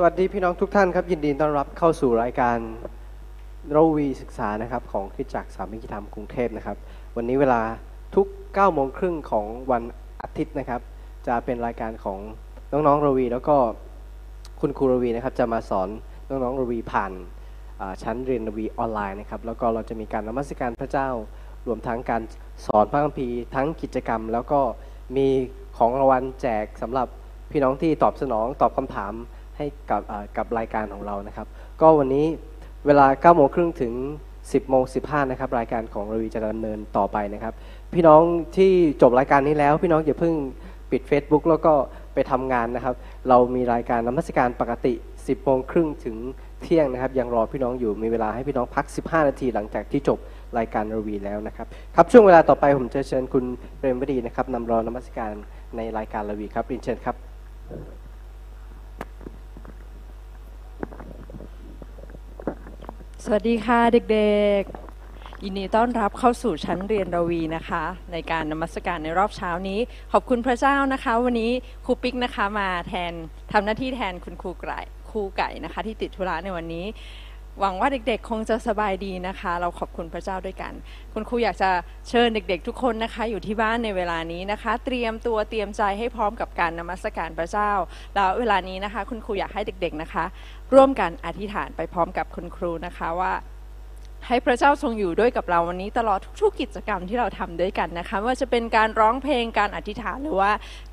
สวัสดีพี่น้องทุกท่านครับ ยินดีต้อนรับเข้าสู่รายการเราวีศึกษานะครับของคริสตจักรสามิกิธรรมกรุงเทพนะครับ วันนี้เวลาทุก9โมงครึ่งของวันอาทิตย์นะครับ จะเป็นรายการของน้องๆรวี แล้วก็คุณครูรวีนะครับจะมาสอนน้องๆรวีผ่านชั้นเรียนรวีออนไลน์นะครับ แล้วก็เราจะมีการนมัสการพระเจ้ารวมทั้งการสอนพระคัมภีร์ทั้งกิจกรรม แล้วก็มีของรางวัลแจกสำหรับพี่น้องที่ตอบสนองตอบคำถาม ให้กับกับรายการของเรานะครับ ก็วันนี้เวลา9โมงครึ่งถึง 10โมง15นะครับรายการของรวีจะดำเนินต่อไปนะครับ พี่น้องที่จบรายการนี้แล้ว พี่น้องอย่าเพิ่งปิด Facebook แล้วก็ไปทำงานนะครับ เรามีรายการนมัสการปกติ 10โมงครึ่งถึงเที่ยงนะครับ ยังรอพี่น้องอยู่มีเวลาให้พี่น้องพัก 15 นาทีหลังจากที่จบรายการรวีแล้วนะครับ ครับช่วงเวลาต่อไปผมจะเชิญคุณเปรมวดีนะครับนำรอนมัสการในรายการรวีครับรียนเชิญครับ สวัสดีค่ะเด็กๆ ยินดีต้อนรับเข้าสู่ชั้นเรียนรวีนะคะ ในการนมัสการในรอบเช้านี้ ขอบคุณพระเจ้านะคะ วันนี้ครูปิ๊กนะคะมาแทนทำหน้าที่แทนคุณครูไก่ครูไก่นะคะ ที่ติดธุระในวันนี้ หวังว่าเด็กๆ คงจะสบายดีนะคะ เราขอบคุณพระเจ้าด้วยกัน คุณครูอยากจะเชิญเด็ก ๆ ทุกคนนะคะ อยู่ที่บ้านในเวลานี้นะคะ เตรียมตัวเตรียมใจให้พร้อมกับการนมัสการพระเจ้า แล้วเวลานี้นะคะ คุณครูอยากให้เด็ก ๆนะคะ ร่วมกันอธิษฐานไปพร้อมกับคุณครูนะคะว่า ให้พระเจ้าทรงอยู่ด้วยกับเราวันนี้ตลอดทุกๆกิจกรรมที่เราทำด้วยกันนะคะว่าจะเป็นการร้องเพลงการอธิษฐานหรือว่า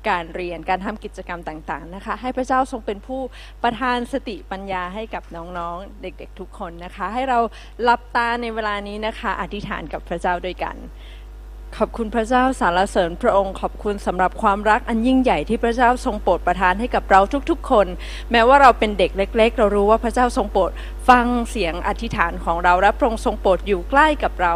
การเรียนการทำกิจกรรมต่างๆนะคะ ให้พระเจ้าทรงเป็นผู้ประทานสติปัญญาให้กับน้องๆเด็กๆทุกคนนะคะ ให้เราหลับตาในเวลานี้นะคะ อธิษฐานกับพระเจ้าด้วยกัน ขอบคุณพระเจ้าสารเสริญพระองค์ ขอบคุณสำหรับความรักอันยิ่งใหญ่ที่พระเจ้าทรงโปรดประทานให้กับเราทุกๆ คน แม้ว่าเราเป็นเด็กเล็ก ๆ เรารู้ว่าพระเจ้าทรงโปรดฟังเสียงอธิษฐานของเราและพระองค์ทรงโปรดอยู่ใกล้กับเรา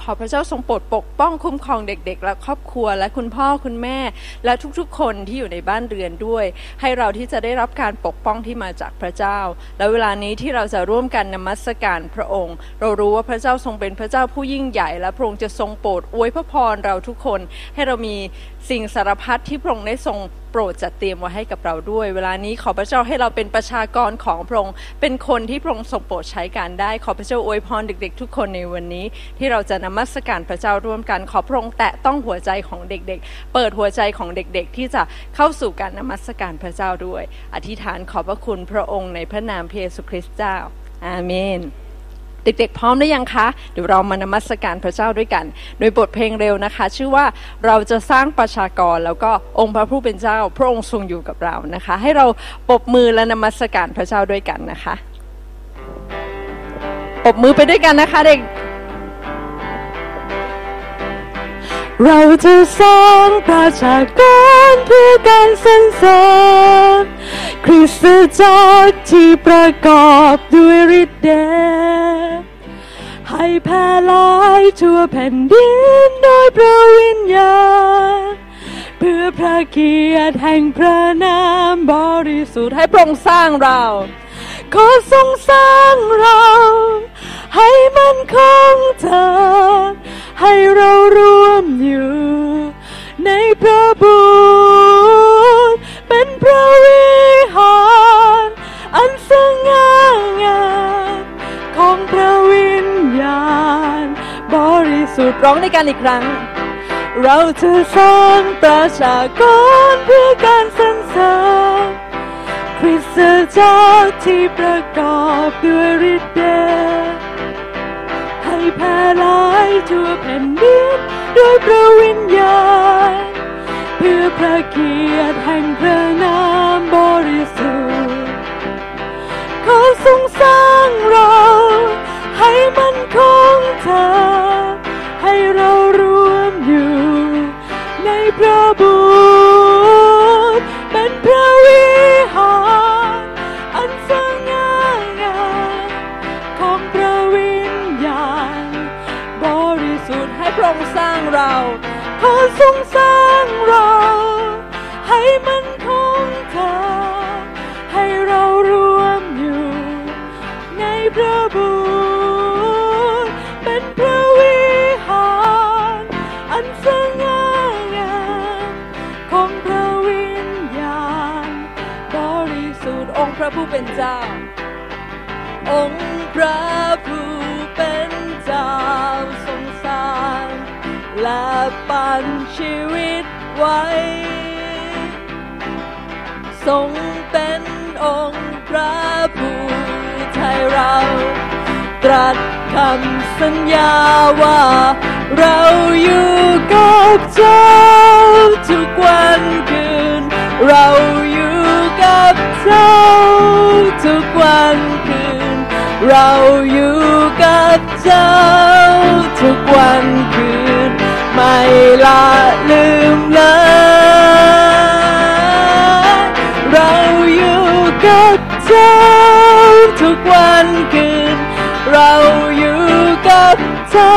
ขอพระเจ้าทรงโปรดปกป้องคุ้มครองเด็ก ๆ และครอบครัว และคุณพ่อคุณแม่ และทุกๆ คนที่อยู่ในบ้านเรือนด้วย ให้เราที่จะได้รับการปกป้องที่มาจากพระเจ้า และเวลานี้ที่เราจะร่วมกันนมัสการพระองค์ เรารู้ว่าพระเจ้าทรงเป็นพระเจ้าผู้ยิ่งใหญ่ และพระองค์จะทรงโปรดอวยพระพรเราทุกคนให้เรามี สิ่งสารพัดที่พระองค์ได้ทรงโปรดจัดเตรียมไว้ให้กับเราด้วย เวลานี้ขอพระเจ้าให้เราเป็นประชากรของพระองค์เป็นคนที่พระองค์ทรงโปรดใช้การได้ ขอพระเจ้าอวยพรเด็กๆ ทุกคนในวันนี้ ที่เราจะนมัสการพระเจ้าร่วมกัน ขอพระองค์แตะต้องหัวใจของเด็กๆ เปิดหัวใจของเด็กๆ ที่จะเข้าสู่การนมัสการพระเจ้าด้วย อธิษฐานขอบพระคุณพระองค์ในพระนามพระเยซูคริสต์เจ้า อาเมน เด็กๆ พร้อมหรือยังคะ เดี๋ยวเรามานมัสการพระเจ้าด้วยกัน โดยบทเพลงเร็วนะคะ ชื่อว่าเราจะสร้างประชากรแล้วก็องค์พระผู้เป็นเจ้า พระองค์ทรงอยู่กับเรานะคะ ให้เราปรบมือและนมัสการพระเจ้าด้วยกันนะคะปรบมือไปด้วยกันนะคะเด็ก เราจะสร้างประชากรเพื่อการสรรเสริญคริสตจักรที่ประกอบด้วยฤทธิ์เดชให้แพร่หลายทั่วแผ่นดินโดยพระวิญญาณเพื่อพระเกียรติแห่งพระนามบริสุทธิ์ให้พระองค์สร้างเรา ขอทรงสร้างเรา ให้มันคงเธอให้เราร่วมอยู่ ในพระบุตรเป็นพระวิหารอันสง่างามของพระวิญญาณ บริสุทธิ์ร้องด้วยกันอีกครั้ง เราจะสร้างประชากรเพื่อการสรรเสริญ คริสตจักรที่ประกอบด้วยฤทธิ์เดชให้แพร่หลายทั่วแผ่นดินด้วยพระวิญญาณ เพื่อพระเกียรติแห่งพระนามบริสุทธิ์ขอทรงสร้างเราให้มันคงเธอ เราขอทรงสร้างเรา ให้มันคงเธอให้เรารวมอยู่ ในพระบุตรเป็นพระวิหารอันสง่างามของพระวิญญาณบริสุทธิ์องค์พระผู้เป็นเจ้า องค์พระผู้ และปันชีวิตไว้ ทรงเป็นองค์พระผู้ไทยเรา ตรัสคำสัญญาว่า เราอยู่กับเจ้าทุกวันคืน เราอยู่กับเจ้าทุกวันคืน เราอยู่กับเจ้าทุกวันคืน ละลืมเลยเราอยู่กับเจ้าทุกวันคืน เราอยู่กับเจ้า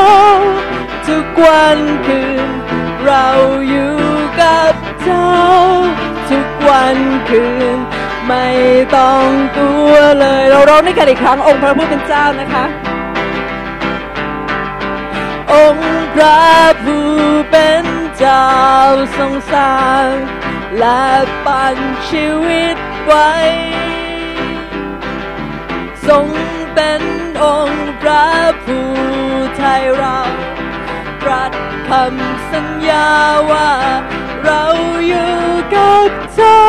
ทุกวันคืน เราอยู่กับเจ้าทุกวันคืน ไม่ต้องกลัวเลย เราร้องด้วยกันอีกครั้งองค์พระผู้เป็นเจ้านะคะ องค์พระผู้เป็นเจ้าทรงสร้าง และปั่นชีวิตไว้ ทรงเป็นองค์พระผู้ไทยเราตรัสคำสัญญาว่า เราอยู่กับเจ้า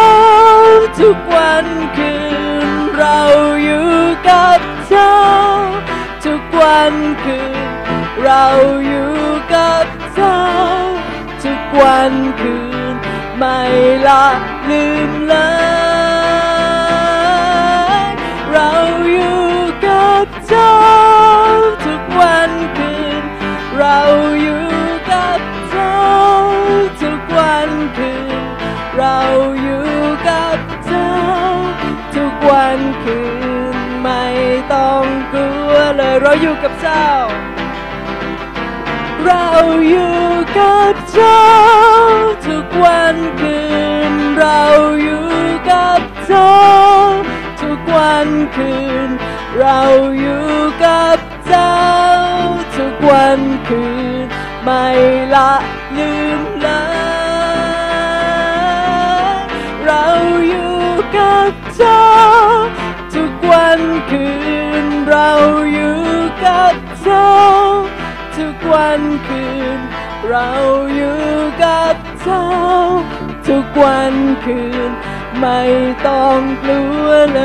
ทุกวันคืน เราอยู่กับเจ้าทุกวันคืน เราอยู่กับเจ้าทุกวันคืน ไม่ละลืมเลยเราอยู่กับเจ้าทุกวันคืน เราอยู่กับเจ้าทุกวันคืน เราอยู่กับเจ้าทุกวันคืน ไม่ต้องกลัวเลยเราอยู่กับเจ้า เราอยู่กับเจ้า ทุกวันคืน เราอยู่กับเจ้า ทุกวันคืน เราอยู่กับเจ้า ทุกวันคืน ไม่ละลืมเลยเราอยู่กับเจ้า ทุกวันคืน เราอยู่กับเจ้า ทุกวันคืน เราอยู่กับเจ้าทุกวันคืน ไม่ต้องกลัวเล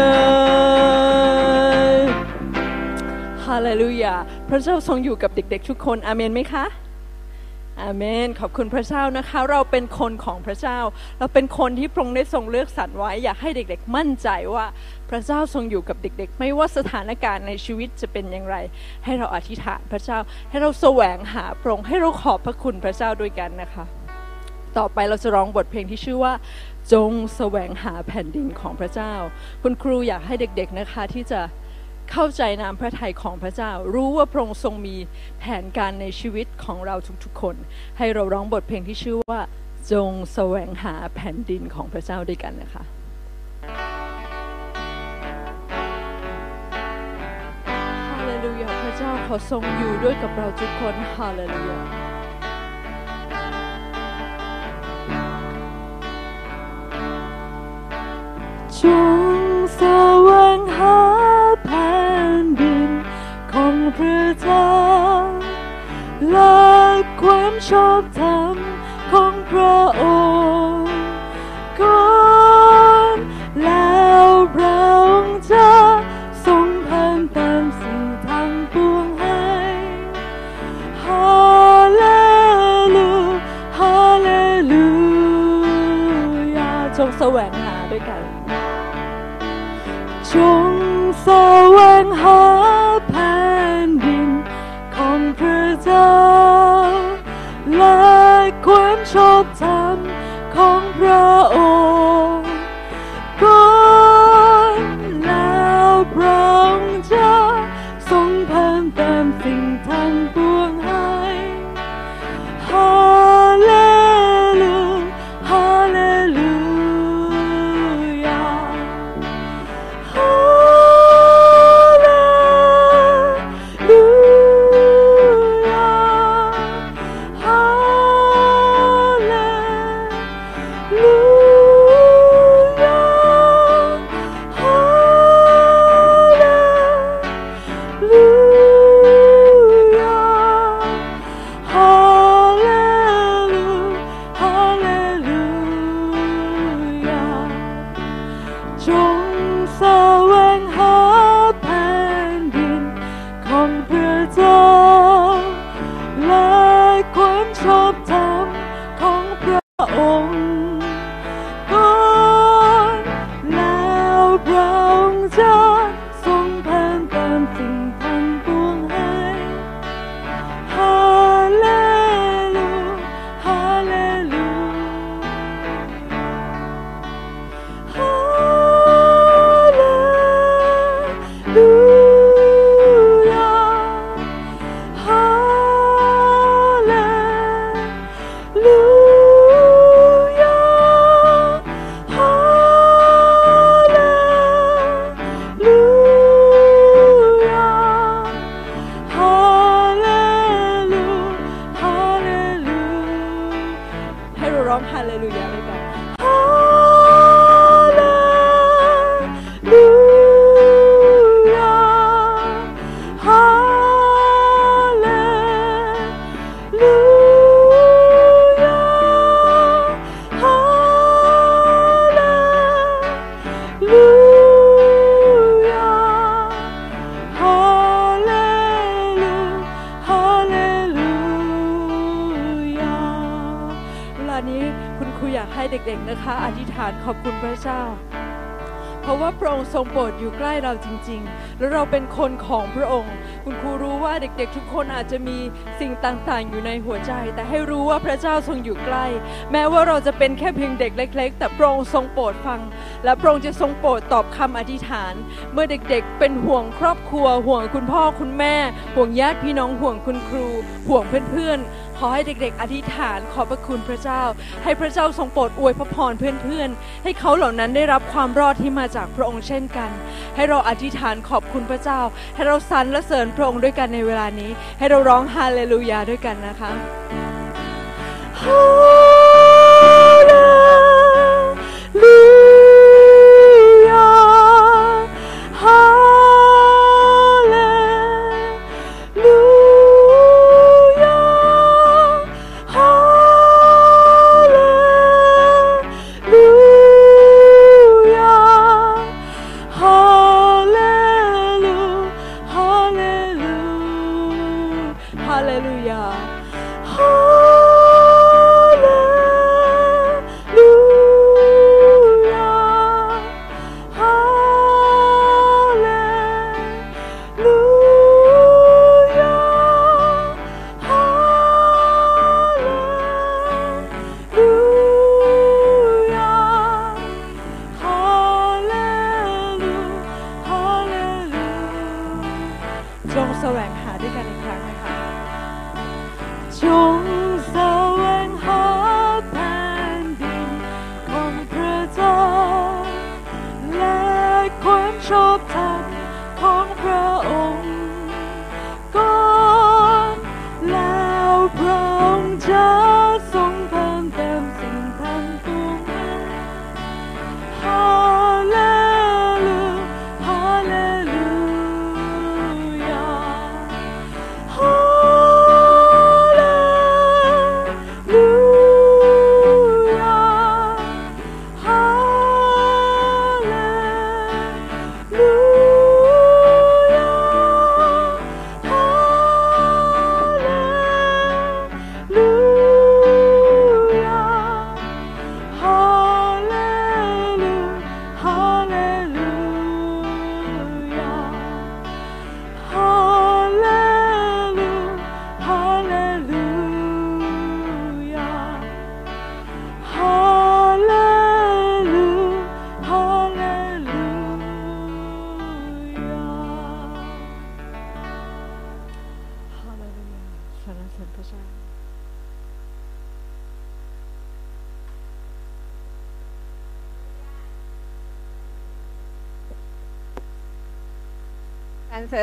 ยฮาเลลูยาพระเจ้าทรงอยู่กับเด็ก ๆ ทุกคนอาเมนไหมคะอาเมน ขอบคุณพระเจ้านะคะ เราเป็นคนของพระเจ้า เราเป็นคนที่พระองค์ได้ทรงเลือกสรรไว้ อยากให้เด็ก ๆ มั่นใจว่า พระเจ้าทรงอยู่กับเด็กๆ ไม่ว่าสถานการณ์ในชีวิตจะเป็นอย่างไร ให้เราอธิษฐานพระเจ้า ให้เราแสวงหาพระองค์ให้เราขอบพระคุณพระเจ้าด้วยกันนะคะ ต่อไปเราจะร้องบทเพลงที่ชื่อว่า จงแสวงหาแผ่นดินของพระเจ้า คุณครูอยากให้เด็กๆนะคะที่จะเข้าใจนามพระทัยของพระเจ้า รู้ว่าพระองค์ทรงมีแผนการในชีวิตของเราทุกๆคน ให้เราร้องบทเพลงที่ชื่อว่า จงแสวงหาแผ่นดินของพระเจ้าด้วยกันนะคะ ขอทรงอยู่ด้วยกับเราทุกคนฮาเลลูยาจงสวงหาแผ่นดินของพระเจ้าและความชอบธรรมของพระองค์ วงหาด้วยกัน จงแสวงหาแผ่นดินของพระเจ้า และความชอบธรรมของพระองค์ก่อนแล้วพระองค์จะทรงเพิ่มเติมสิ่งทั้งปวง รงค์ทรงโปรดอยู่ใกล้เราจริง ๆ แล้วเราเป็นคนของพระองค์ คุณครูรู้ว่าเด็กๆ ทุกคนอาจจะมีสิ่งต่างๆ อยู่ในหัวใจ แต่ให้รู้ว่าพระเจ้าทรงอยู่ใกล้ แม้ว่าเราจะเป็นแค่เพียงเด็กเล็ก ๆ แต่พระองค์ทรงโปรดฟัง และพระองค์จะทรงโปรดตอบคำอธิษฐาน เมื่อเด็กๆ เป็นห่วงครอบครัว ห่วงคุณพ่อคุณแม่ ห่วงญาติพี่น้องห่วงคุณครู ห่วงเพื่อนๆ ขอให้เด็กๆ อธิษฐานขอบพระคุณพระเจ้า ให้พระเจ้าทรงโปรดอวยพระพรเพื่อนๆ ให้เขาเหล่านั้นได้รับความรอดที่มาจากพระองค์เช่นกัน ให้เราอธิษฐานขอบคุณพระเจ้า ให้เราสรรเสริญพระองค์ด้วยกันในเวลานี้ ให้เราร้องฮาเลลูยาด้วยกันนะคะ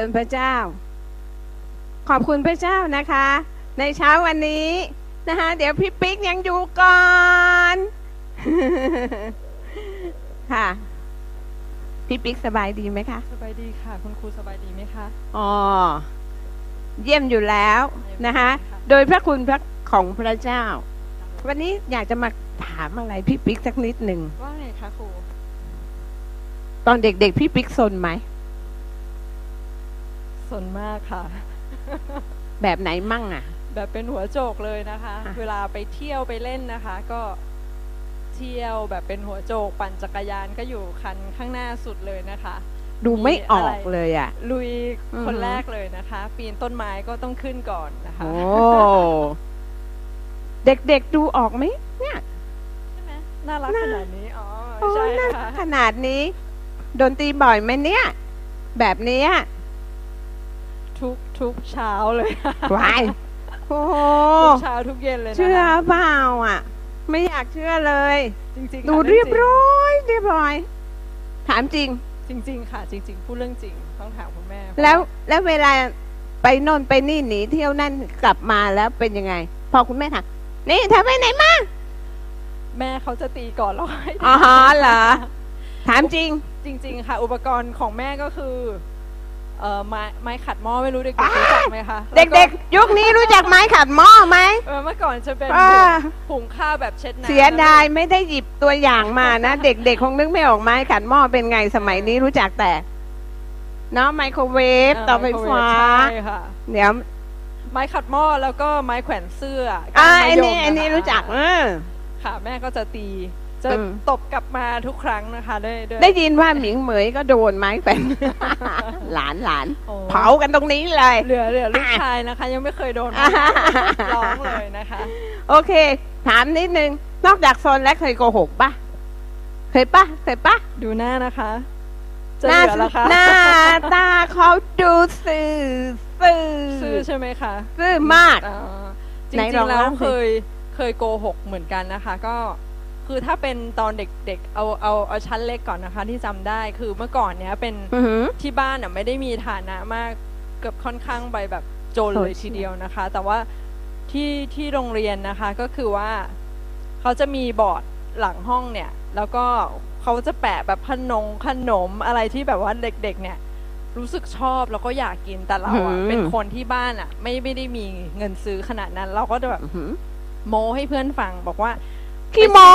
รรเสริญพระเจ้า ขอบคุณพระเจ้านะคะ ในเช้าวันนี้นะคะเดี๋ยวพี่ปิ๊กยังอยู่ก่อนค่ะพี่ปิ๊กสบายดีไหมคะ สบายดีค่ะ คุณครูสบายดีไหมคะอ๋อเยี่ยมอยู่แล้วนะคะค่ะโดยพระคุณพระของพระเจ้า วันนี้อยากจะมาถามอะไรพี่ปิ๊กสักนิดหนึ่งว่าไงคะครูตอนเด็กๆพี่ปิ๊กซนไหม สนมากค่ะ แบบไหนมั่งอะ แบบเป็นหัวโจกเลยนะคะอะเวลาไปเที่ยวไปเล่นนะคะ ก็เที่ยวแบบเป็นหัวโจกปั่นจักรยานก็อยู่คันข้างหน้าสุดเลยนะคะ ดูไม่ออกมีอะไรเลยอะ ลุยอือหือคนแรกเลยนะคะ ปีนต้นไม้ก็ต้องขึ้นก่อนนะคะ โอ้ เด็กๆดูออกไหมเนี่ยใช่ไหมน่ารักขนาดนี้ อ๋อโอ้ใช่น่าค่ะขนาดนี้ โดนตีบ่อยไหมเนี่ย แบบเนี้ย ทุกทุกเช้าเลยค่ะวายโอ้โหทุกเช้าทุกเย็นเลยนะคะเชื่อเปล่าอะ ไม่อยากเชื่อเลย จริงๆดูค่ะเรียบร้อย เรียบร้อย ถามจริง จริง จริง ๆ ค่ะ จริง ๆ พูดเรื่องจริงต้องถามคุณแม่แล้วแล้วเวลาไปโน่นไปนี่หนีเที่ยวนั่นกลับมาแล้วเป็นยังไง พอคุณแม่ถามนี่เธอไปไหนมาแม่เขาจะตีก่อนแล้วให้อ๋อเหรอถามจริง จริง ๆ ค่ะ อุปกรณ์ของแม่ก็คือ เอ่อไม้ไม้ขัดหม้อไม่รู้เด็กๆรู้จักไหมคะเด็กๆ ยุคนี้รู้จักไม้ขัดหม้อไหมๆเออเมื่อก่อนจะเป็นอ่า หุงข้าวแบบเช็ดน้ำเสียดายไม่ได้หยิบตัวอย่างมานะ เด็กๆ คงนึกไม่ออกไม้ขัดหม้อเป็นไงสมัยนี้รู้จักแต่เนาะไมโครเวฟเออเต่อไฟฟ้า ใช่ค่ะ เดี๋ยวไม้ขัดหม้อแล้วก็ไม้แขวนเสื้ออ่าก้าอันมะยมนี้อันนี้ะคะรู้จักเออ ค่ะ แม่ก็จะตี จะอืมตบกลับมาทุกครั้งนะคะด้วยด้วยได้ยินว่าหมิงเหมยก็โดนไม้แขวนหลานหลานโอ้เผากันตรงนี้เลยเหลือเหลือลูกชายนะคะ ยังไม่เคยโดนร้องเลยนะคะ โอเค ถามนิดนึง นอกจากโซนแล้วเคยโกหกปะเคยปะเคยปะดูหน้านะคะจะหเหน้าลือแล้วคะหน้าตาเขาดูซื่อซื่อซื่อใช่ไหมคะซื่อมากอ่าจไหนริลองงๆแล้วเล่าสิเคยเคยโกหกเหมือนกันนะคะ ก็ คือถ้าเป็นตอนเด็กๆ เอาเอาเอาชั้นเล็กก่อนนะคะ ที่จำได้คือเมื่อก่อนเนี้ยเป็นอือหือที่บ้านอะไม่ได้มีฐานะมากเกือบค่อนข้างไปแบบจนเลยโซเชียลทีเดียวนะคะ แต่ว่าที่ที่โรงเรียนนะคะก็คือว่าเขาจะมีบอร์ดหลังห้องเนี่ย แล้วก็เขาจะแปะแบบขนมขนมอะไรที่แบบว่าเด็ก ๆ เนี่ย รู้สึกชอบแล้วก็อยากกินแต่เราอะอืมเป็นคนที่บ้านอะไม่ไม่ได้มีเงินซื้อขนาดนั้น เราก็จะแบบอื้อหือโมให้เพื่อนฟังบอกว่า ขี้หมอ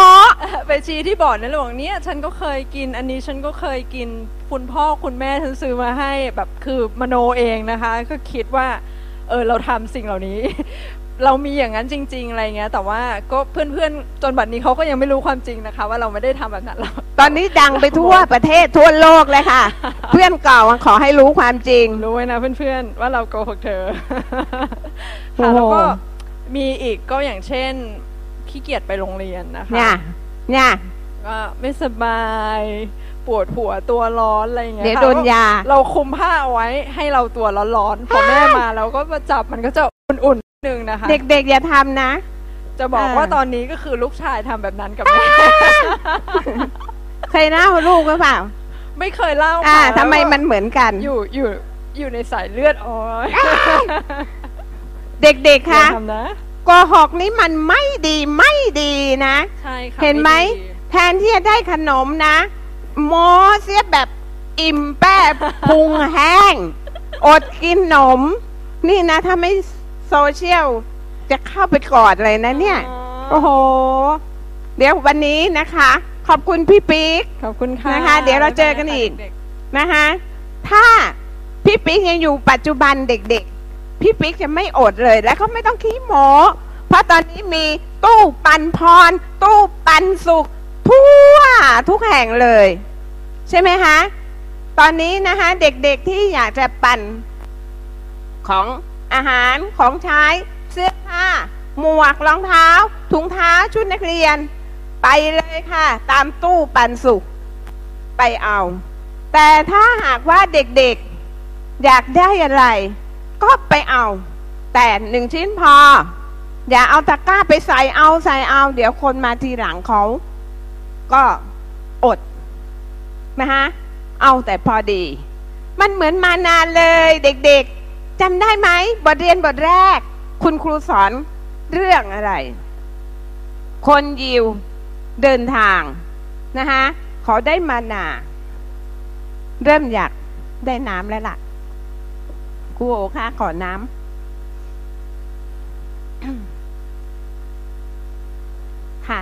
ไปชี้ที่บอร์ดนั่นเลยบอกเนี่ยฉันก็เคยกิน อันนี้ฉันก็เคยกินคุณพ่อคุณแม่ฉันซื้อมาให้แบบคือมโนเองนะคะ ก็คิดว่า เออเราทำสิ่งเหล่านี้ เรามีอย่างนั้นจริง ๆ อะไรเงี้ย แต่ว่าก็เพื่อนๆจนบัดนี้เขาก็ยังไม่รู้ความจริงนะคะ ว่าเราไม่ได้ทำแบบนั้นเราตอนนี้ดังไปทั่วประเทศทั่วโลกเลยค่ะ เพื่อนเก่าขอให้รู้ความจริง รู้ไว้นะเพื่อนๆว่าเราโกหกเธอโอ้ค่ะโหแล้วก็มีอีกก็อย่างเช่น ขี้เกียจไปโรงเรียนนะคะเนี่ยเนี่ยก็ไม่สบายปวดหัวตัวร้อนอะไรอย่างเงี้ยเดี๋ยวค่ะโดนยา เราคุมผ้าเอาไว้ให้เราตัวร้อนๆพอแม่มาเราก็มาจับมันก็จะอุ่นๆนิดนึงนะคะ เด็กๆอย่าทำนะ จะบอกอ่าว่าตอนนี้ก็คือลูกชายทำแบบนั้นกับแม่เคยเล่าลูกหรือเปล่า ไม่เคยเล่าอ่าค่ะทำไมแล้วก็มันเหมือนกัน อยู่อยู่อยู่ในสายเลือดอ๋อยเด็กๆอย่าคะทำนะโกหกนี่มันไม่ดีไม่ดีนะ ใช่ค่ะเห็นไหมดีแทนที่จะได้ขนมนะโมเสียแบบอิ่มแป้พุงแห้ง อดกินขนม นี่นะ ถ้าไม่โซเชียลจะเข้าไปกอดเลยนะเนี่ย โอ้โห เดี๋ยววันนี้นะคะ ขอบคุณพี่ปิ๊กขอบคุณค่ะนะคะ เดี๋ยวเราเจอกันอีกเด็ๆนะคะ ถ้าพี่ปิ๊กยังอยู่ปัจจุบันเด็กๆ พี่ปิ๊กจะไม่อดเลย และก็ไม่ต้องขี้โมเพราะตอนนี้มีตู้ปันพร ตู้ปันสุข ทั่วทุกแห่งเลย ใช่ไหมคะตอนนี้นะคะ เด็กๆที่อยากจะปั่นของอาหารของใช้เสื้อผ้า หมวกรองเท้า ถุงเท้าชุดนักเรียน ไปเลยค่ะ ตามตู้ปันสุข ไปเอา แต่ถ้าหากว่าเด็กๆ อยากได้อะไร ก็ไปเอา แต่หนึ่งชิ้นพอ อย่าเอาตะกร้าไปใส่เอาใส่เอา เดี๋ยวคนมาทีหลังเขา ก็อดนะคะเอาแต่พอดี มันเหมือนมานานเลยเด็กๆจำได้ไหมบทเรียนบทแรก คุณครูสอนเรื่องอะไร คนยิวเดินทางนะคะเขาได้มานา เริ่มอยากได้น้ำแล้วล่ะ ครูโอค่ะขอน้ำค่ะ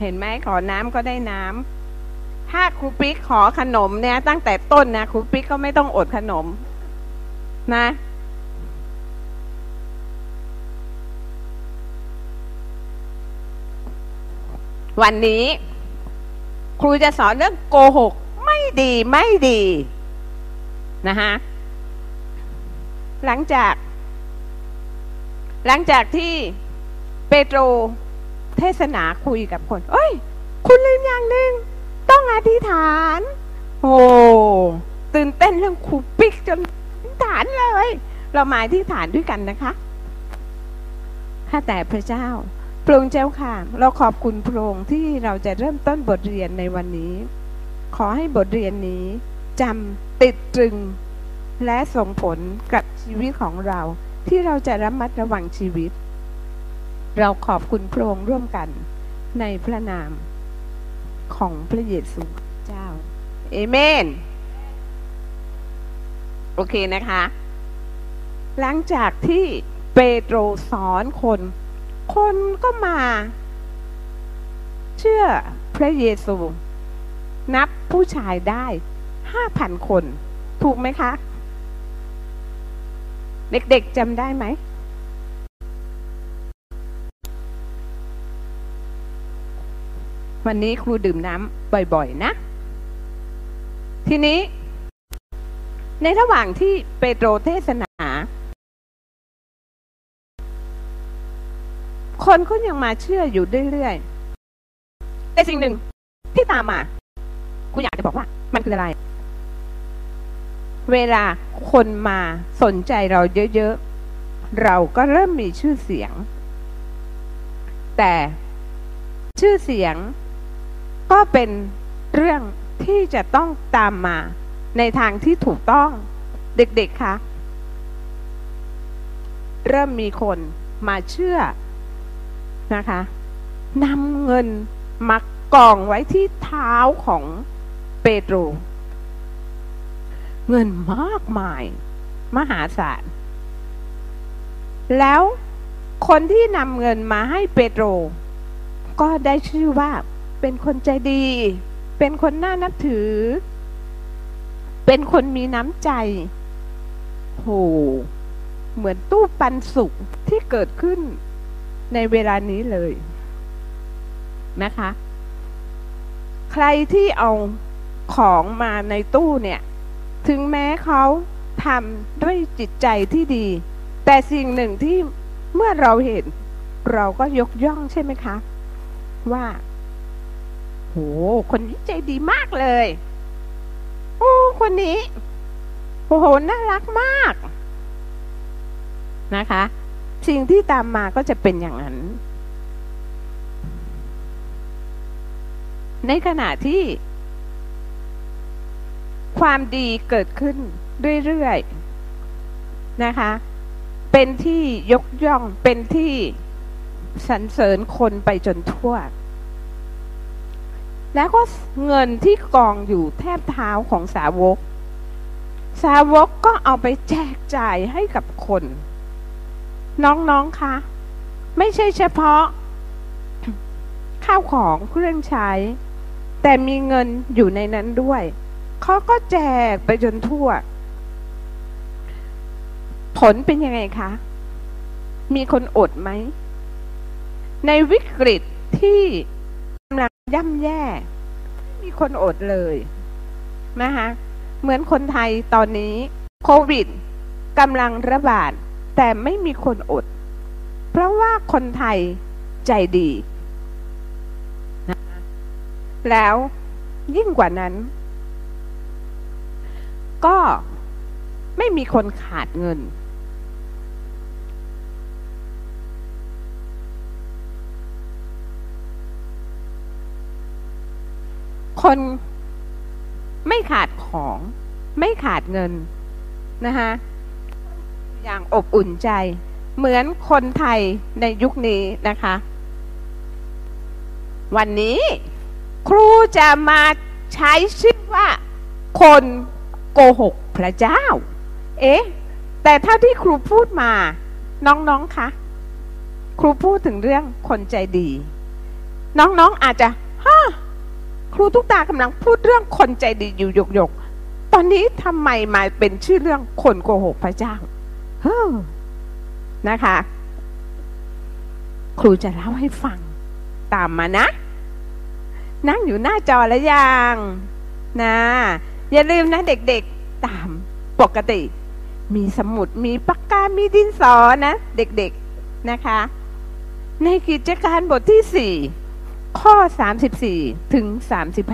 เห็นไหมขอน้ำก็ได้น้ำถ้าครูปิ๊กขอขนมเนี่ย ตั้งแต่ต้นนะครูปิ๊กก็ไม่ต้องอดขนม นะวันนี้ ครูจะสอนเรื่องโกหก ไม่ดีไม่ดี นะฮะหลังจาก หลังจากที่เปโตรเทศนาคุยกับคน เอ้ย คุณลืมอย่างหนึ่งต้องอธิษฐาน โอ้ตื่นเต้นเรื่องคูปิกจนอธิษฐานเลย เรามาอธิษฐานด้วยกันนะคะข้าแต่พระเจ้าพระองค์เจ้าค่ะ เราขอบคุณพระองค์ที่เราจะเริ่มต้นบทเรียนในวันนี้ ขอให้บทเรียนนี้จำ ติดตรึงและส่งผลกับชีวิตของเรา ที่เราจะระมัดระวังชีวิต เราขอบคุณพระองค์ร่วมกันในพระนามของพระเยซูเจ้า เอเมน โอเคนะคะ หลังจากที่เปโตรสอนคน คนก็มา เชื่อพระเยซู นับผู้ชายได้ ห้าพันคน ถูกไหมคะ เด็กๆจำได้ไหม วันนี้ครูดื่มน้ำบ่อยๆ นะ ทีนี้ ในระหว่างที่เปโตรเทศนา คนก็ยังมาเชื่ออยู่เรื่อยๆแต่สิ่งหนึ่งที่ตามมาครูอยากจะบอกว่า มันคืออะไร เวลาคนมาสนใจเราเยอะๆ เราก็เริ่มมีชื่อเสียง แต่ชื่อเสียงก็เป็นเรื่องที่จะต้องตามมาในทางที่ถูกต้องเด็กๆคะเริ่มมีคนมาเชื่อนะคะนำเงินมากองไว้ที่เท้าของเปโตร เงินมากมาย มหาศาล แล้วคนที่นำเงินมาให้เปโตร ก็ได้ชื่อว่าเป็นคนใจดี เป็นคนน่านับถือ เป็นคนมีน้ำใจ โห เหมือนตู้ปันสุขที่เกิดขึ้นในเวลานี้เลยนะคะ ใครที่เอาของมาในตู้เนี่ย ถึงแม้เขาทำด้วยจิตใจที่ดี แต่สิ่งหนึ่งที่เมื่อเราเห็น เราก็ยกย่องใช่ไหมคะ ว่า โห คนนี้ใจดีมากเลย โอ้ คนนี้โอ้โหน่ารักมาก นะคะ สิ่งที่ตามมาก็จะเป็นอย่างนั้น ในขณะที่ ความดีเกิดขึ้นเรื่อยๆนะคะ เป็นที่ยกย่องเป็นที่สรรเสริญคนไปจนทั่ว แล้วก็เงินที่กองอยู่แทบเท้าของสาวก สาวกก็เอาไปแจกจ่ายให้กับคน น้องๆคะ ไม่ใช่เฉพาะ ข้าวของเครื่องใช้ แต่มีเงินอยู่ในนั้นด้วย เขาก็แจกไปจนทั่ว ผลเป็นยังไงคะ มีคนอดไหม ในวิกฤตที่กำลังย่ำแย่ มีคนอดเลยนะคะเหมือนคนไทยตอนนี้โควิดกำลังระบาด แต่ไม่มีคนอด เพราะว่าคนไทยใจดีนะแล้วยิ่งกว่านั้น ก็ไม่มีคนขาดเงิน คนไม่ขาดของไม่ขาดเงินนะคะอย่างอบอุ่นใจเหมือนคนไทยในยุคนี้นะคะ วันนี้ครูจะมาใช้ชื่อว่าคน โกหกพระเจ้า เอ๊ะ แต่ถ้าที่ครูพูดมา น้องๆคะ ครูพูดถึงเรื่องคนใจดี น้องๆอาจจะฮะครูทุกตากำลังพูดเรื่องคนใจดีอยู่หยกหยกๆ ตอนนี้ทำไมมาเป็นชื่อเรื่องคนโกหกพระเจ้า เฮ้อ นะคะ ครูจะเล่าให้ฟัง ตามมานะ นั่งอยู่หน้าจอแล้วยัง นะ อย่าลืมนะเด็กๆตามปกติ มีสมุดมีปากกา มีดินสอนะ เด็กๆนะคะ ในกิจการบทที่ 4 ข้อ 34 ถึง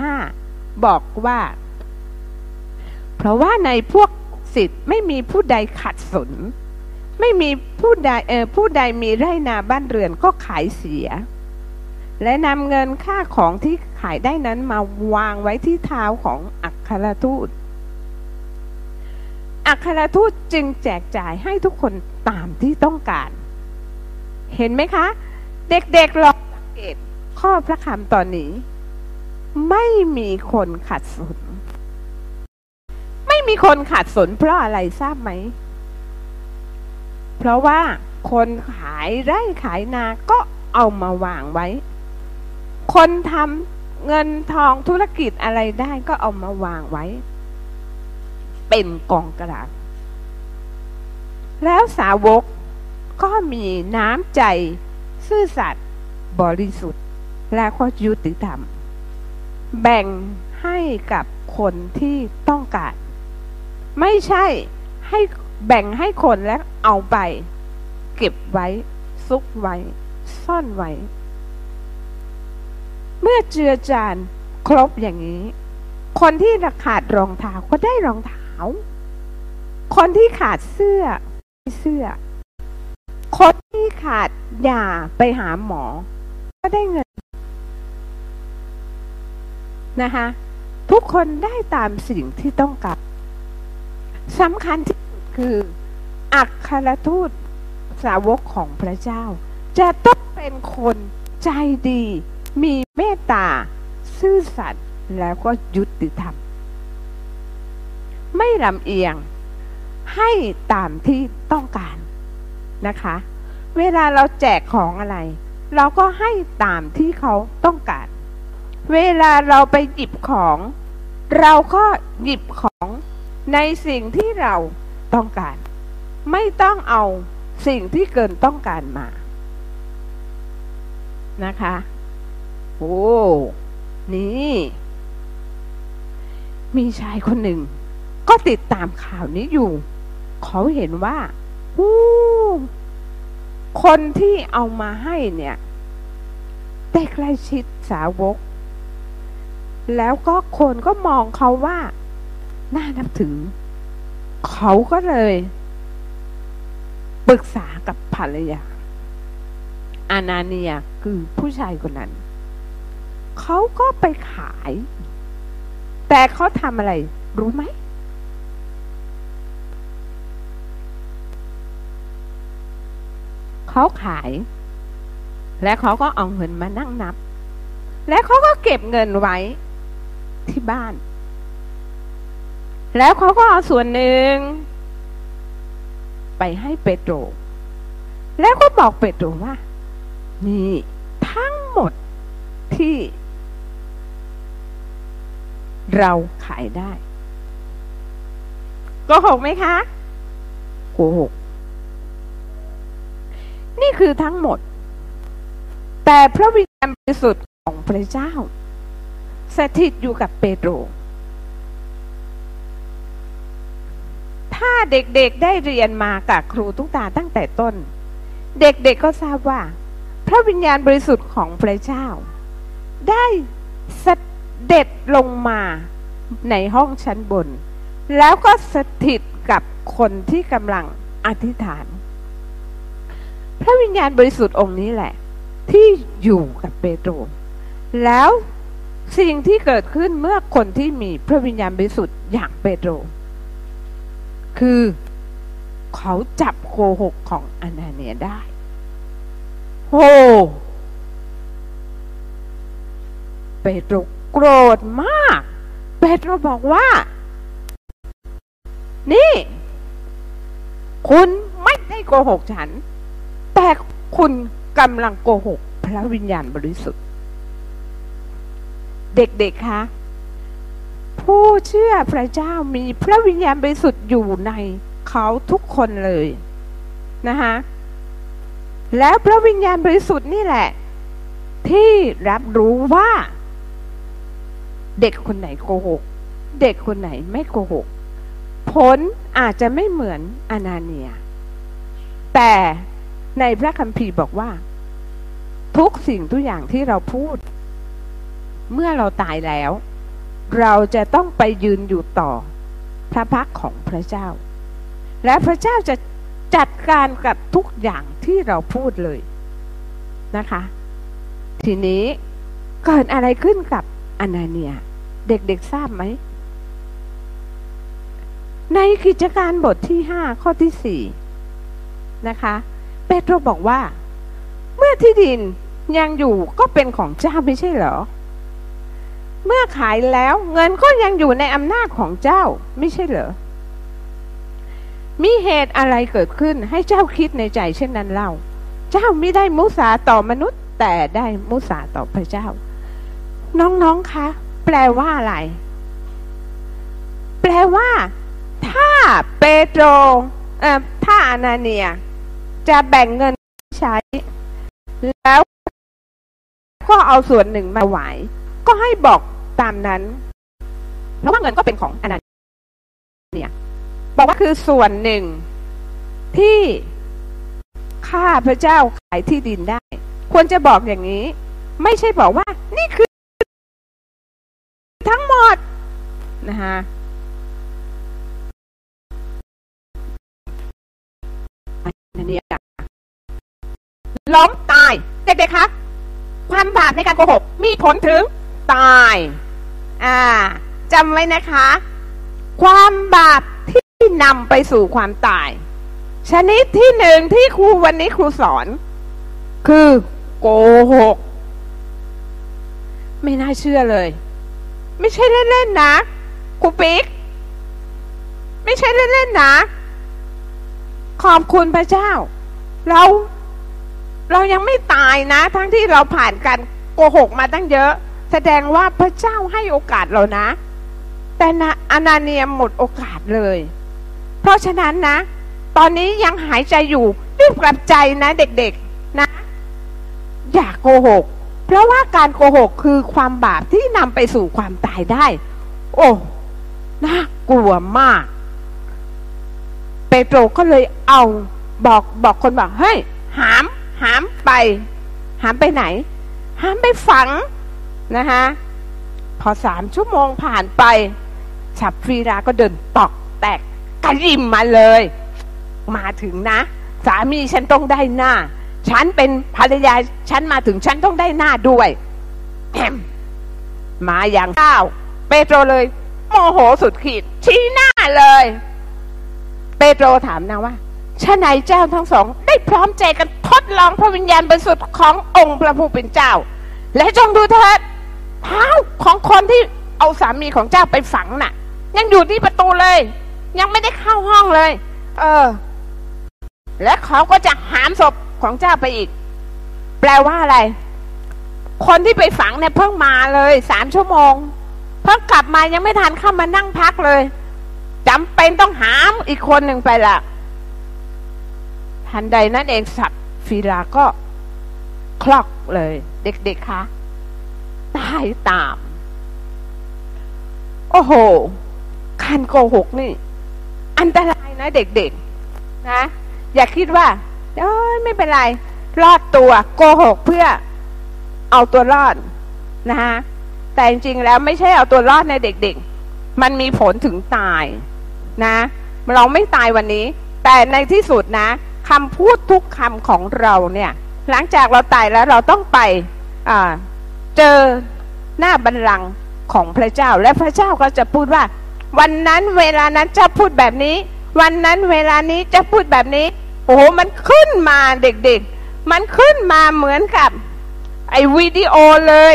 35 บอกว่า เพราะว่าในพวกสิทธิ์ไม่มีผู้ใดขัดสน ไม่มีผู้ใดเออผู้ใดมีไร่นาบ้านเรือนก็ขายเสีย และนำเงินค่าของที่ขายได้นั้นมาวางไว้ที่เท้าของอั ครทูต อัครทูตจึงแจกจ่ายให้ทุกคนตามที่ต้องการ เห็นไหมคะ เด็กๆลองสังเกตข้อพระคำตอนนี้ ไม่มีคนขัดสน ไม่มีคนขัดสน เพราะอะไรทราบไหม เพราะว่าคนขายไร่ขายนาก็เอามาวางไว้ คนทำ เงินทองธุรกิจอะไรได้ก็เอามาวางไว้ เป็นกองกลางแล้วสาวกก็มีน้ำใจ ซื่อสัตย์บริสุทธิ์ และก็ยุติธรรม แบ่งให้กับคนที่ต้องการ ไม่ใช่ให้แบ่งให้คนแล้วเอาไป เก็บไว้ ซุกไว้ ซ่อนไว้ เมื่อเจือจานครบอย่างนี้ คนที่ขาดรองเท้าก็ได้รองเท้า คนที่ขาดเสื้อได้เสื้อ คนที่ขาดยาไปหาหมอ ก็ได้เงินนะคะทุกคนได้ตามสิ่งที่ต้องการสำคัญที่สุดคืออัครทูตสาวกของพระเจ้า จะต้องเป็นคนใจดี มีเมตตา ซื่อสัตย์แล้วก็ยุติธรรม ไม่ลำเอียงให้ตามที่ต้องการนะคะ เวลาเราแจกของอะไร เราก็ให้ตามที่เขาต้องการ เวลาเราไปหยิบของ เราก็หยิบของในสิ่งที่เราต้องการ ไม่ต้องเอาสิ่งที่เกินต้องการมานะคะ โอ้ นี่ มีชายคนหนึ่ง ก็ติดตามข่าวนี้อยู่ เขาเห็นว่าอู้คนที่เอามาให้เนี่ยได้ใกล้ชิดสาวก แล้วก็คนก็มองเขาว่า น่านับถือ เขาก็เลยปรึกษากับภรรยาอานาเนียคือผู้ชายคนนั้น เขาก็ไปขาย แต่เขาทำอะไร รู้ไหม เขาขาย และเขาก็เอาเงินมานั่งนับ และเขาก็เก็บเงินไว้ที่บ้าน แล้วเขาก็เอาส่วนหนึ่ง ไปให้เปโตร แล้วก็บอกเปโตรว่า นี่ทั้งหมดที่ เราขายได้โกหกไหมคะโกหก นี่คือทั้งหมด แต่พระวิญญาณบริสุทธิ์ของพระเจ้า สถิตอยู่กับเปโตร ถ้าเด็กๆได้เรียนมากับครูทุกตาตั้งแต่ต้น เด็กๆก็ทราบว่า พระวิญญาณบริสุทธิ์ของพระเจ้า ได้ส เด็จลงมาในห้องชั้นบน แล้วก็สถิตกับคนที่กำลังอธิษฐาน พระวิญญาณบริสุทธิ์องค์นี้แหละ ที่อยู่กับเปโตร แล้วสิ่งที่เกิดขึ้นเมื่อคนที่มีพระวิญญาณบริสุทธิ์อย่างเปโตร คือเขาจับโกหกของอนาเนียได้โอ้เปโตร โกรธมาก เปโตรบอกว่า นี่ คุณไม่ได้โกหกฉัน แต่คุณกำลังโกหก พระวิญญาณบริสุทธิ์ เด็กๆคะผู้เชื่อพระเจ้ามีพระวิญญาณบริสุทธิ์อยู่ในเขาทุกคนเลยนะคะแล้วพระวิญญาณบริสุทธิ์นี่แหละ ที่รับรู้ว่า เด็กคนไหนโกหก เด็กคนไหนไม่โกหก ผลอาจจะไม่เหมือนอนาเนีย แต่ในพระคัมภีร์บอกว่า ทุกสิ่งทุกอย่างที่เราพูด เมื่อเราตายแล้ว เราจะต้องไปยืนอยู่ต่อพระพักของพระเจ้า และพระเจ้าจะจัดการกับทุกอย่างที่เราพูดเลยนะคะ ทีนี้เกิดอะไรขึ้นกับ อนาเนีย เด็กๆทราบไหม ในกิจการบทที่ห้าข้อที่สี่นะคะ เปโตรบอกว่า เมื่อที่ดินยังอยู่ก็เป็นของเจ้าไม่ใช่เหรอ เมื่อขายแล้วเงินก็ยังอยู่ในอำนาจของเจ้าไม่ใช่เหรอ มีเหตุอะไรเกิดขึ้นให้เจ้าคิดในใจเช่นนั้นเล่า เจ้าไม่ได้มุสาต่อมนุษย์แต่ได้มุสาต่อพระเจ้า น้องๆคะ แปลว่าอะไร แปลว่า ถ้าเปโตรถ้าอนาเนีย จะแบ่งเงินใช้ แล้วก็เอาส่วนหนึ่งมาไหวก็ให้บอกตามนั้น เพราะว่าเงินก็เป็นของอนาเนีย บอกว่าคือส่วนหนึ่งที่ข้าพระเจ้าขายที่ดินได้ ควรจะบอกอย่างนี้ ไม่ใช่บอกว่า นี่คือ ทั้งหมดนะคะนนี้ล้มตาย เด็กๆคะความบาปในการโกหก มีผลถึงตาย อ่าจำไว้นะคะ ความบาปที่นำไปสู่ความตาย ชนิดที่หนึ่งที่ครูวันนี้ครูสอน คือโกหก ไม่น่าเชื่อเลย ไม่ใช่เล่นๆนะครูปิ๊ก ไม่ใช่เล่นๆนะ ขอบคุณพระเจ้า เรา เรายังไม่ตายนะ ทั้งที่เราผ่านการโกหกมาตั้งเยอะ แสดงว่าพระเจ้าให้โอกาสเรานะ แต่นะอนาเนียหมดโอกาสเลย เพราะฉะนั้นนะ ตอนนี้ยังหายใจอยู่รีบกลับใจนะเด็กๆนะ อย่าโกหก เพราะว่าการโกหกคือความบาปที่นำไปสู่ความตายได้ โอ้น่ากลัวมาก เปโตรก็เลยเอาบอกบอกคนบอกเฮ้ยหาม หามไป หามไปไหน หามไปฝังนะคะพอสามชั่วโมงผ่านไปฉับฟรีราก็เดินตอกแตกกระยิมมาเลย มาถึงนะ สามีฉันต้องได้หน้า ฉันเป็นภรรยาฉันมาถึงฉันต้องได้หน้าด้วยมาอย่างเก้าเปโตรเลย โมโหสุดขีด ชี้หน้าเลย เปโตรถามนะว่าชะไหนเจ้าทั้งสอง ได้พร้อมใจกันทดลองพระวิญญาณบริสุทธิ์ขององค์พระผู้เป็นเจ้า และจงดูเถิดเท้าของคนที่เอาสามีของเจ้าไปฝังน่ะ ยังอยู่ที่ประตูเลย ยังไม่ได้เข้าห้องเลย เออ และเขาก็จะหามศพ ของเจ้าไปอีก แปลว่าอะไร คนที่ไปฝังเนี่ยเพิ่งมาเลยสามชั่วโมง เพิ่งกลับมายังไม่ทันเข้ามานั่งพักเลยจำเป็นต้องหามอีกคนหนึ่งไปละทันใดนั่นเองสัตว์ฟีลาก็คลอกเลย เด็กๆคะตายตาม โอ้โหการโกหกนี่ อันตรายนะเด็กๆ นะ อย่าคิดว่า เอ้ยไม่เป็นไร รอดตัวโกหกเพื่อเอาตัวรอดนะฮะแต่จริงๆแล้วไม่ใช่เอาตัวรอดในเด็กๆ มันมีผลถึงตายนะ เราไม่ตายวันนี้ แต่ในที่สุดนะคำพูดทุกคำของเราเนี่ย หลังจากเราตายแล้วเราต้องไปเจอหน้าบัลลังก์ของพระเจ้า และพระเจ้าก็จะพูดว่า วันนั้นเวลานั้นจะพูดแบบนี้ วันนั้นเวลานี้จะพูดแบบนี้ โอ้โหมันขึ้นมาเด็กๆ มันขึ้นมาเหมือนกับ ไอ้วิดีโอเลย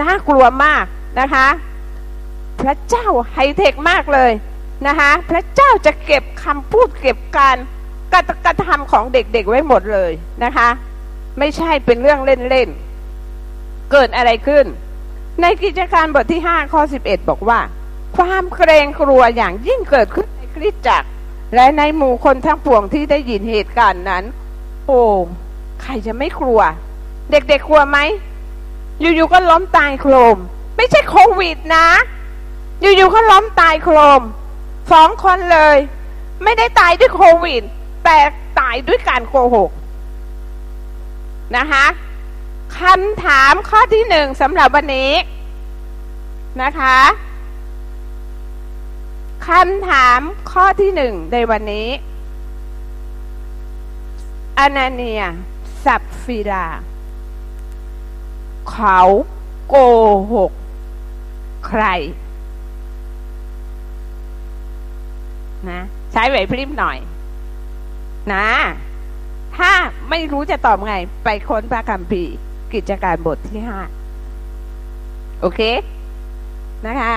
น่ากลัวมากนะคะ พระเจ้าไฮเทคมากเลยนะคะ พระเจ้าจะเก็บคำพูดเก็บการกระทำของเด็กๆไว้หมดเลยนะคะ ไม่ใช่เป็นเรื่องเล่นๆ เกิดอะไรขึ้น ในกิจการบทที่ 5 ข้อ 11 บอกว่า ความเกรงกลัวอย่างยิ่งเกิดขึ้นในคริสตจักร และในหมู่คนทั้งปวงที่ได้ยินเหตุการณ์นั้น โอ้ใครจะไม่กลัว เด็กๆกลัวไหม อยู่ๆก็ล้มตายโครมไม่ใช่โควิดนะ อยู่ๆก็ล้มตายโครมสองคนเลย ไม่ได้ตายด้วยโควิด แต่ตายด้วยการโกหกนะคะคำถามข้อที่หนึ่งสำหรับวันนี้นะคะ คำถามข้อที่หนึ่งในวันนี้อนาเนียสับฟิราเขาโกหก ใคร นะ ใช้ไหวพริบหน่อย นะ ถ้าไม่รู้จะตอบไง ไปค้นพระคัมภีร์กิจการบทที่ห้าโอเค นะคะ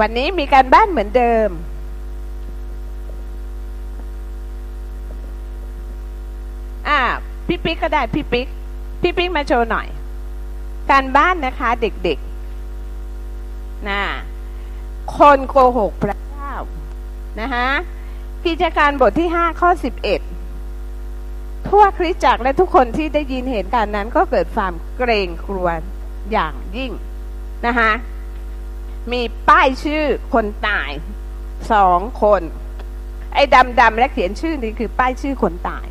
วันนี้มีการบ้านเหมือนเดิม อ่า พี่ปิ๊กก็ได้ พี่ปิ๊ก พี่ปิ๊กมาโชว์หน่อย การบ้านนะคะเด็กๆนะคนโกหกพระเจ้า นะคะกิจการบทที่ห้าข้อสิบเอ็ดทั่วคริสตจักรและทุกคนที่ได้ยินเหตุการนั้นก็เกิดความเกรงกลัวอย่างยิ่งนะคะ มีป้ายชื่อคนตายสองคน ไอ้ดำๆและเขียนชื่อนี้คือป้ายชื่อคนตาย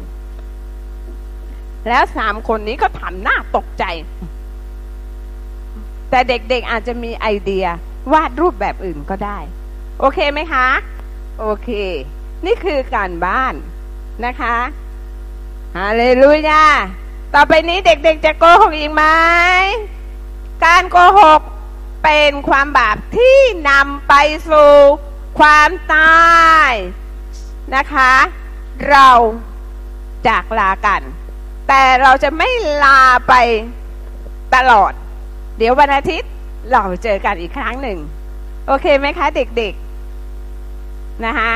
แล้วสามคนนี้ก็ทำหน้าตกใจ แต่เด็กๆอาจจะมีไอเดียวาดรูปแบบอื่นก็ได้ โอเคไหมคะ โอเค นี่คือการบ้านนะคะฮาเลลูยาต่อไปนี้เด็กๆจะโกหกอีกไหม การโกหก เป็นความบาปที่นำไปสู่ความตายนะคะ เราจากลากัน แต่เราจะไม่ลาไปตลอด เดี๋ยววันอาทิตย์เราเจอกันอีกครั้งหนึ่ง โอเคไหมคะเด็กๆนะคะ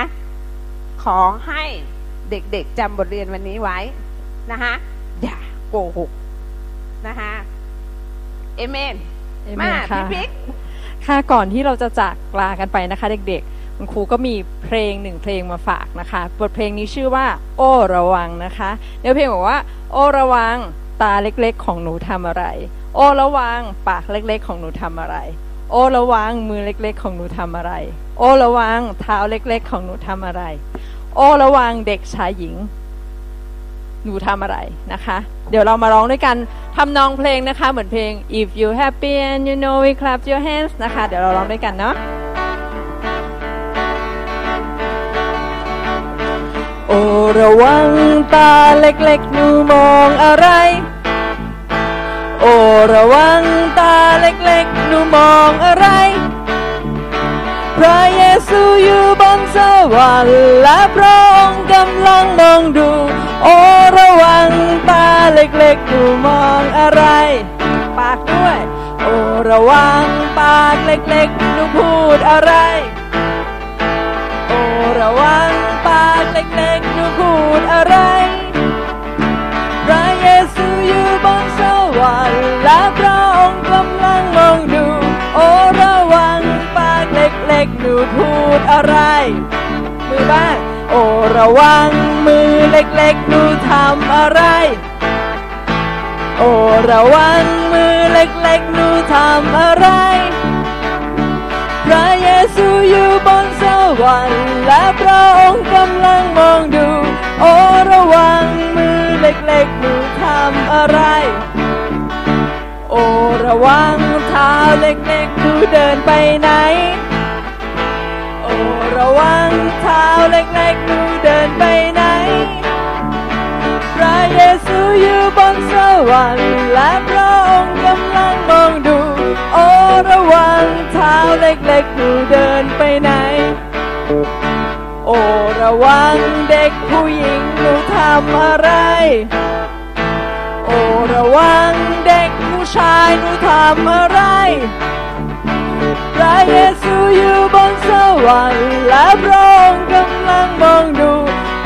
ขอให้เด็กๆจำบทเรียนวันนี้ไว้นะคะอย่าโกหกนะคะเอเมน มมานค่ะพี่ปิ๊กค่ะก่อนที่เราจะจากลากันไปนะคะ เด็กๆ คุณครูก็มีเพลงหนึ่งเพลงมาฝากนะคะ บทเพลงนี้ชื่อว่า โอ้ระวังนะคะเนื้อเพลงบอกว่า โอ้ระวังตาเล็กๆ ของหนูทำอะไร โอ้ระวังปากเล็กๆ ของหนูทำอะไร โอ้ระวังมือเล็กๆ ของหนูทำอะไร โอ้ระวังเท้าเล็กๆ ของหนูทำอะไร โอ้ระวังเด็กชายหญิง หนูทำอะไรนะคะ เดี๋ยวเรามาร้องด้วยกันทำนองเพลงนะคะ เหมือนเพลง if you happy and you know it clap your hands นะคะ เดี๋ยวเราร้องด้วยกันเนาะ โอระวังตาเล็กๆหนูมองอะไร โอระวังตาเล็กๆหนูมองอะไร พระเยซูอยู่บนสวรรค์และพระองค์กำลังมองดู โอระวังตาเล็กๆดูมองอะไร ปากด้วย โอระวังปากเล็กๆดูพูดอะไร โอระวังปากเล็กๆดูพูดอะไร พูดอะไร มือบ้างโอ้ระวังมือเล็กๆหนูทำอะไร โอ้ระวังมือเล็กๆหนูทำอะไร พระเยซูอยู่บนสวรรค์และพระองค์กำลังมองดู โอ้ระวังมือเล็กๆหนูทำอะไร โอ้ระวังเท้าเล็กๆหนูเดินไปไหน ระวังเท้าเล็กๆหนูเดินไปไหน พระเยซูอยู่บนสวรรค์และพระองค์กำลังมองดู โอ้ระวังเท้าเล็กๆหนูเดินไปไหน โอ้ระวังเด็กผู้หญิงหนูทำอะไร โอ้ระวังเด็กผู้ชายหนูทำอะไร พระเยซูอยู่ บนสวรรค์และพระองค์กำลังมองดู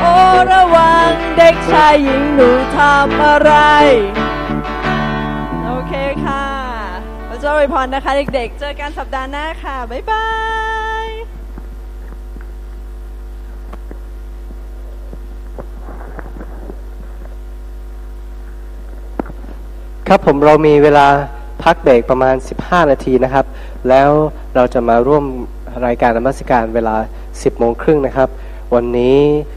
โอ้ระวังเด็กชายหญิงหนูทำอะไร โอเคค่ะจ้าอวยพรนะคะ เด็กๆ เจอกันสัปดาห์หน้าค่ะ บ๊ายบายครับผมเรามีเวลาพักเบรกประมาณ 15 นาทีนะครับ แล้วเราจะมาร่วม รายการนมัสการเวลา 10โมงครึ่งนะครับ วันนี้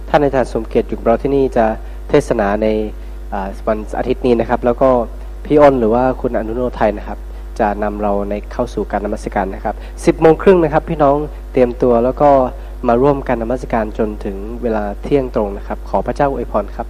ท่านอาจารย์สมเกียรติอยู่กับเราที่นี่จะเทศนาในวันอาทิตย์นี้นะครับ แล้วก็พี่อ้นหรือว่าคุณอนุโนไทยนะครับ จะนำเราในเข้าสู่การนมัสการนะครับ 10โมงครึ่งนะครับพี่น้องเตรียมตัวแล้วก็มาร่วมการนมัสการจนถึงเวลาเที่ยงตรงนะครับ ขอพระเจ้าอวยพรครับ